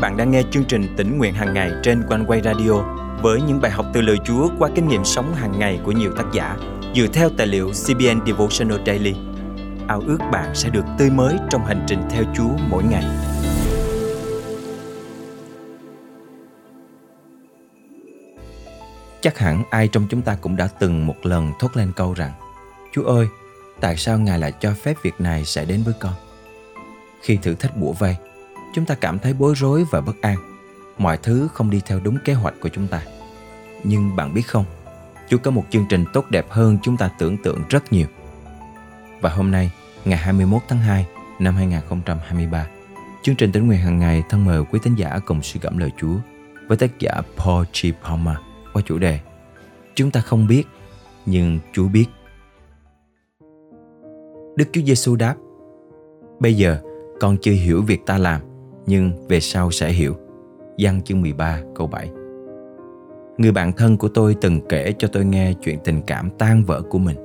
bạn đang nghe chương trình tỉnh nguyện hàng ngày trên quanh quay radio với những bài học từ lời Chúa qua kinh nghiệm sống hàng ngày của nhiều tác giả dựa theo tài liệu CBN Devotional Daily. Ao ước bạn sẽ được tươi mới trong hành trình theo Chúa mỗi ngày. Chắc hẳn ai trong chúng ta cũng đã từng một lần thốt lên câu rằng Chúa ơi, tại sao Ngài lại cho phép việc này xảy đến với con? Khi thử thách bủa vây, chúng ta cảm thấy bối rối và bất an. Mọi thứ không đi theo đúng kế hoạch của chúng ta. Nhưng bạn biết không, Chúa có một chương trình tốt đẹp hơn chúng ta tưởng tượng rất nhiều. Và hôm nay, ngày 21 tháng 2 năm 2023 chương trình tính nguyện hàng ngày thân mời quý tín giả cùng suy gẫm lời Chúa với tác giả Paul G. Palmer qua chủ đề Chúng ta không biết, nhưng Chúa biết. Đức Chúa Giêsu đáp, Bây giờ con chưa hiểu việc ta làm nhưng về sau sẽ hiểu. Giăng chương 13 câu 7 Người bạn thân của tôi từng kể cho tôi nghe chuyện tình cảm tan vỡ của mình.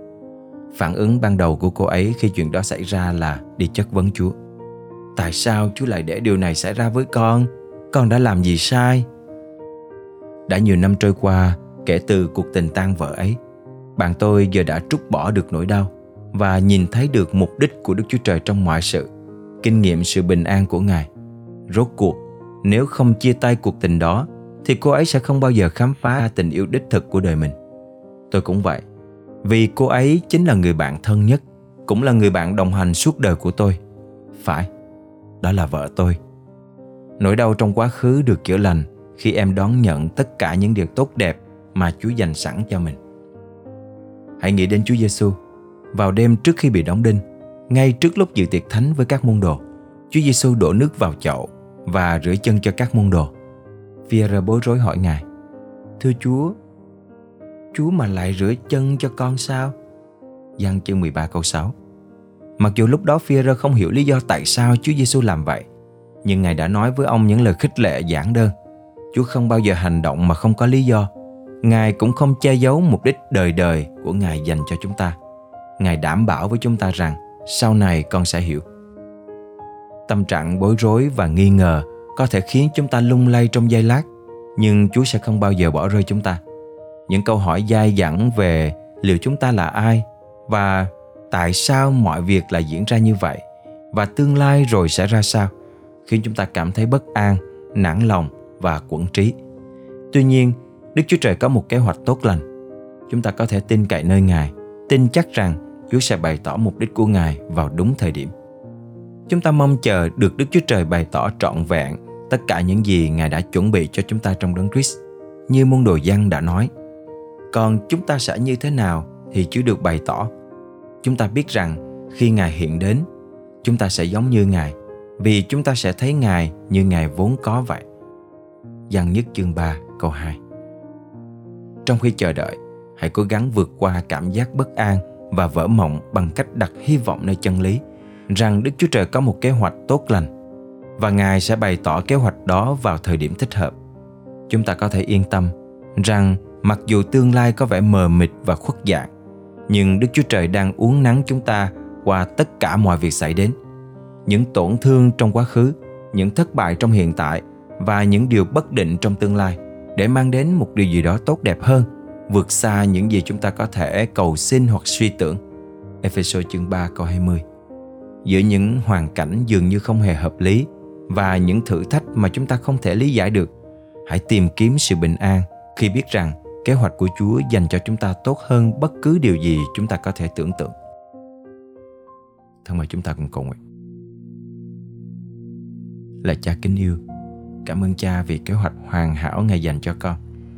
Phản ứng ban đầu của cô ấy khi chuyện đó xảy ra là đi chất vấn Chúa. Tại sao Chúa lại để điều này xảy ra với con? Con đã làm gì sai? Đã nhiều năm trôi qua kể từ cuộc tình tan vỡ ấy, bạn tôi giờ đã trút bỏ được nỗi đau và nhìn thấy được mục đích của Đức Chúa Trời trong mọi sự, kinh nghiệm sự bình an của Ngài Rốt cuộc, nếu không chia tay cuộc tình đó, thì cô ấy sẽ không bao giờ khám phá tình yêu đích thực của đời mình. Tôi cũng vậy. Vì cô ấy chính là người bạn thân nhất, cũng là người bạn đồng hành suốt đời của tôi. Phải, đó là vợ tôi. Nỗi đau trong quá khứ được chữa lành khi em đón nhận tất cả những điều tốt đẹp mà Chúa dành sẵn cho mình. Hãy nghĩ đến Chúa Giêsu vào đêm trước khi bị đóng đinh, ngay trước lúc dự tiệc thánh với các môn đồ. Chúa Giêsu đổ nước vào chậu và rửa chân cho các môn đồ. Pierre bối rối hỏi Ngài, Thưa Chúa, Chúa mà lại rửa chân cho con sao? Giăng chương 13 câu 6 Mặc dù lúc đó Pierre không hiểu lý do tại sao Chúa Giêsu làm vậy, nhưng Ngài đã nói với ông những lời khích lệ giản đơn. Chúa không bao giờ hành động mà không có lý do. Ngài cũng không che giấu mục đích đời đời của Ngài dành cho chúng ta. Ngài đảm bảo với chúng ta rằng sau này con sẽ hiểu tâm trạng bối rối và nghi ngờ có thể khiến chúng ta lung lay trong giây lát, nhưng chúa sẽ không bao giờ bỏ rơi chúng ta. Những câu hỏi dai dẳng về liệu chúng ta là ai và tại sao mọi việc lại diễn ra như vậy và tương lai rồi sẽ ra sao khiến chúng ta cảm thấy bất an, nản lòng và quẫn trí. Tuy nhiên, đức chúa trời có một kế hoạch tốt lành. Chúng ta có thể tin cậy nơi ngài, tin chắc rằng chúa sẽ bày tỏ mục đích của ngài vào đúng thời điểm. Chúng ta mong chờ được Đức Chúa Trời bày tỏ trọn vẹn tất cả những gì Ngài đã chuẩn bị cho chúng ta trong đấng Christ. Như môn đồ dân đã nói, còn chúng ta sẽ như thế nào thì chưa được bày tỏ. Chúng ta biết rằng khi Ngài hiện đến, chúng ta sẽ giống như Ngài vì chúng ta sẽ thấy Ngài như Ngài vốn có vậy. Giăng nhất chương 3 câu 2 Trong khi chờ đợi, hãy cố gắng vượt qua cảm giác bất an và vỡ mộng bằng cách đặt hy vọng nơi chân lý – rằng Đức Chúa Trời có một kế hoạch tốt lành và Ngài sẽ bày tỏ kế hoạch đó vào thời điểm thích hợp. Chúng ta có thể yên tâm rằng mặc dù tương lai có vẻ mờ mịt và khuất dạng, nhưng Đức Chúa Trời đang uốn nắng chúng ta qua tất cả mọi việc xảy đến. Những tổn thương trong quá khứ, những thất bại trong hiện tại và những điều bất định trong tương lai để mang đến một điều gì đó tốt đẹp hơn, vượt xa những gì chúng ta có thể cầu xin hoặc suy tưởng. Ephesos chương 3 câu 20 giữa những hoàn cảnh dường như không hề hợp lý và những thử thách mà chúng ta không thể lý giải được. Hãy tìm kiếm sự bình an khi biết rằng kế hoạch của chúa dành cho chúng ta tốt hơn bất cứ điều gì chúng ta có thể tưởng tượng. Thân mời chúng ta cùng cầu nguyện. Là cha kính yêu, cảm ơn cha vì kế hoạch hoàn hảo ngài dành cho con.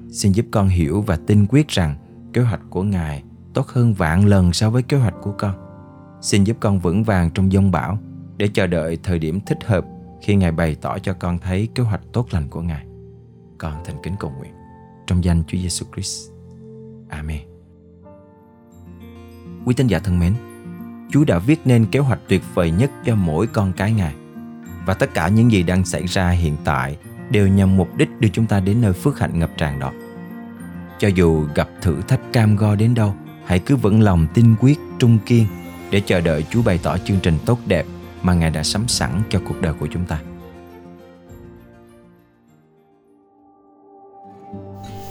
Xin giúp con hiểu và tin quyết rằng kế hoạch của ngài tốt hơn vạn lần so với kế hoạch của con. Xin giúp con vững vàng trong dông bão để chờ đợi thời điểm thích hợp khi Ngài bày tỏ cho con thấy kế hoạch tốt lành của Ngài. Con thành kính cầu nguyện trong danh Chúa Giêsu Christ. Amen. Quý tín giả thân mến, Chúa đã viết nên kế hoạch tuyệt vời nhất cho mỗi con cái Ngài. Và tất cả những gì đang xảy ra hiện tại đều nhằm mục đích đưa chúng ta đến nơi phước hạnh ngập tràn đó. Cho dù gặp thử thách cam go đến đâu, hãy cứ vững lòng tin quyết, trung kiên để chờ đợi Chúa bày tỏ chương trình tốt đẹp mà Ngài đã sắm sẵn cho cuộc đời của chúng ta.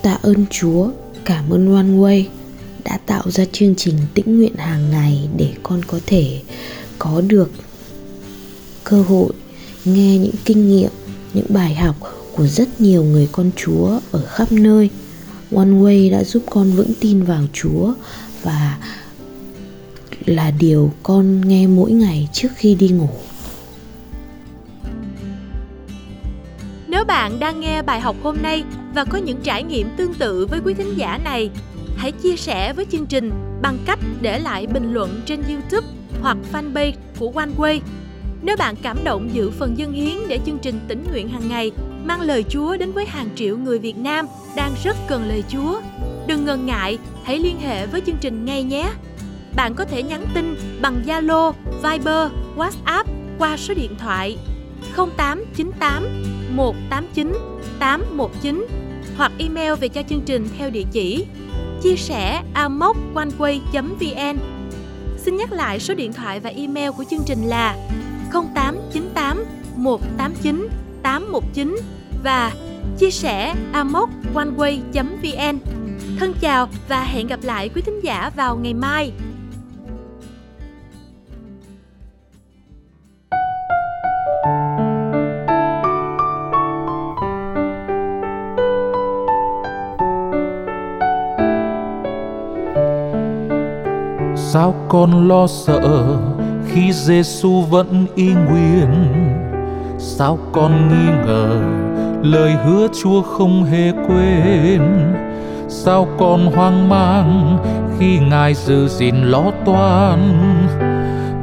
Tạ ơn Chúa, cảm ơn One Way đã tạo ra chương trình tĩnh nguyện hàng ngày để con có thể có được cơ hội nghe những kinh nghiệm, những bài học của rất nhiều người con Chúa ở khắp nơi. One Way đã giúp con vững tin vào Chúa và là điều con nghe mỗi ngày trước khi đi ngủ. Nếu bạn đang nghe bài học hôm nay và có những trải nghiệm tương tự với quý thính giả này, hãy chia sẻ với chương trình bằng cách để lại bình luận trên YouTube hoặc fanpage của OneWay. Nếu bạn cảm động giữ phần dân hiến để chương trình tỉnh nguyện hàng ngày mang lời Chúa đến với hàng triệu người Việt Nam đang rất cần lời Chúa, đừng ngần ngại, hãy liên hệ với chương trình ngay nhé. Bạn có thể nhắn tin bằng Zalo, Viber, WhatsApp qua số điện thoại 0898 189 819 hoặc email về cho chương trình theo địa chỉ chia sẻ amoconeway.vn Xin nhắc lại số điện thoại và email của chương trình là 0898 189 819 và chia sẻ amoconeway.vn Thân chào và hẹn gặp lại quý thính giả vào ngày mai. Sao con lo sợ khi Giêsu vẫn y nguyên? Sao con nghi ngờ lời hứa Chúa không hề quên? Sao con hoang mang khi ngài giữ gìn lo toan?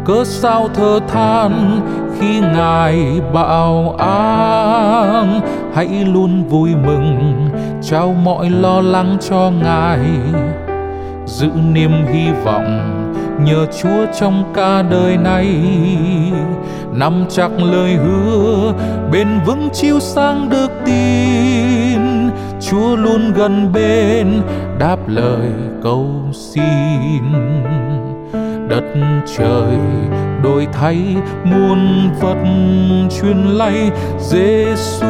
Cớ sao thơ than khi ngài bảo an? Hãy luôn vui mừng, trao mọi lo lắng cho ngài. Giữ niềm hy vọng nhờ Chúa trong cả đời này. Nắm chắc lời hứa, bền vững chiếu sáng được tin. Chúa luôn gần bên, đáp lời cầu xin. Đất trời đổi thay, muôn vật truyền lay Giêsu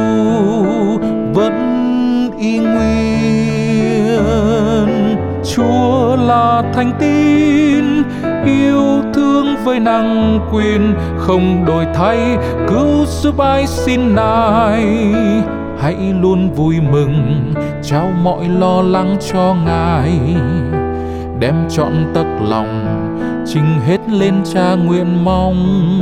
vẫn y nguyên. Chúa là thành tín với năng quyền, không đổi thay, cứu giúp ai xin nài. Hãy luôn vui mừng, trao mọi lo lắng cho ngài. Đem trọn tất lòng, trình hết lên cha nguyện mong.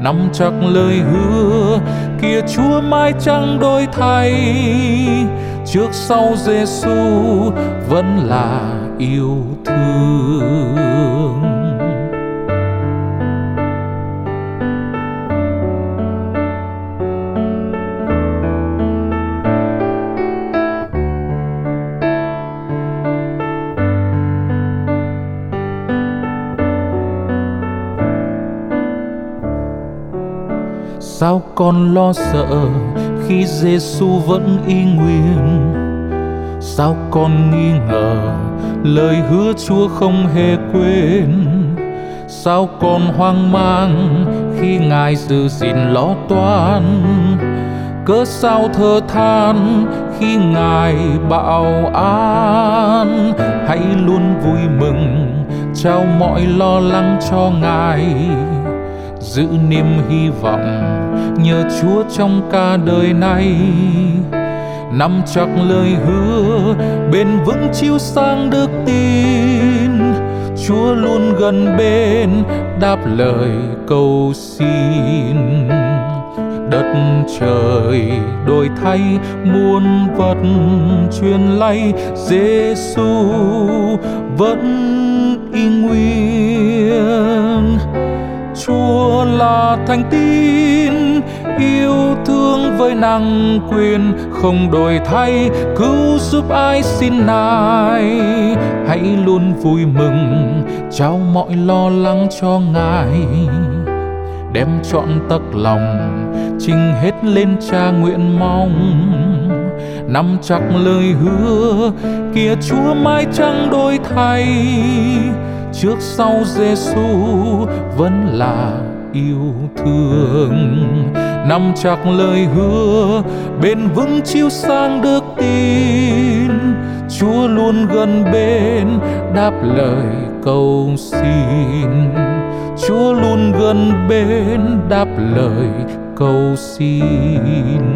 Nắm chắc lời hứa kia chúa mãi chẳng đổi thay. Trước sau giêsu vẫn là yêu thương. Con lo sợ khi Giêsu vẫn y nguyên. Sao con nghi ngờ lời hứa Chúa không hề quên? Sao con hoang mang khi ngài giữ gìn lo toan? Cớ sao thơ than khi ngài bảo an? Hãy luôn vui mừng, trao mọi lo lắng cho ngài. Giữ niềm hy vọng nhờ Chúa trong cả đời này. Nắm chặt lời hứa, bền vững chiếu sang đức tin. Chúa luôn gần bên, đáp lời cầu xin. Đất trời đổi thay, muôn vật truyền lay Giêsu vẫn y nguyên là thành tín yêu thương với năng quyền không đổi thay. Cứu giúp ai xin nài hãy luôn vui mừng. Trao mọi lo lắng cho ngài. Đem trọn tất lòng trình hết lên cha nguyện mong. Nắm chắc lời hứa kia chúa mãi chẳng đổi thay. Trước sau giêsu vẫn là yêu thương. Nắm chặt lời hứa, bền vững chiếu sang đức tin. Chúa luôn gần bên, đáp lời cầu xin. Chúa luôn gần bên, đáp lời cầu xin.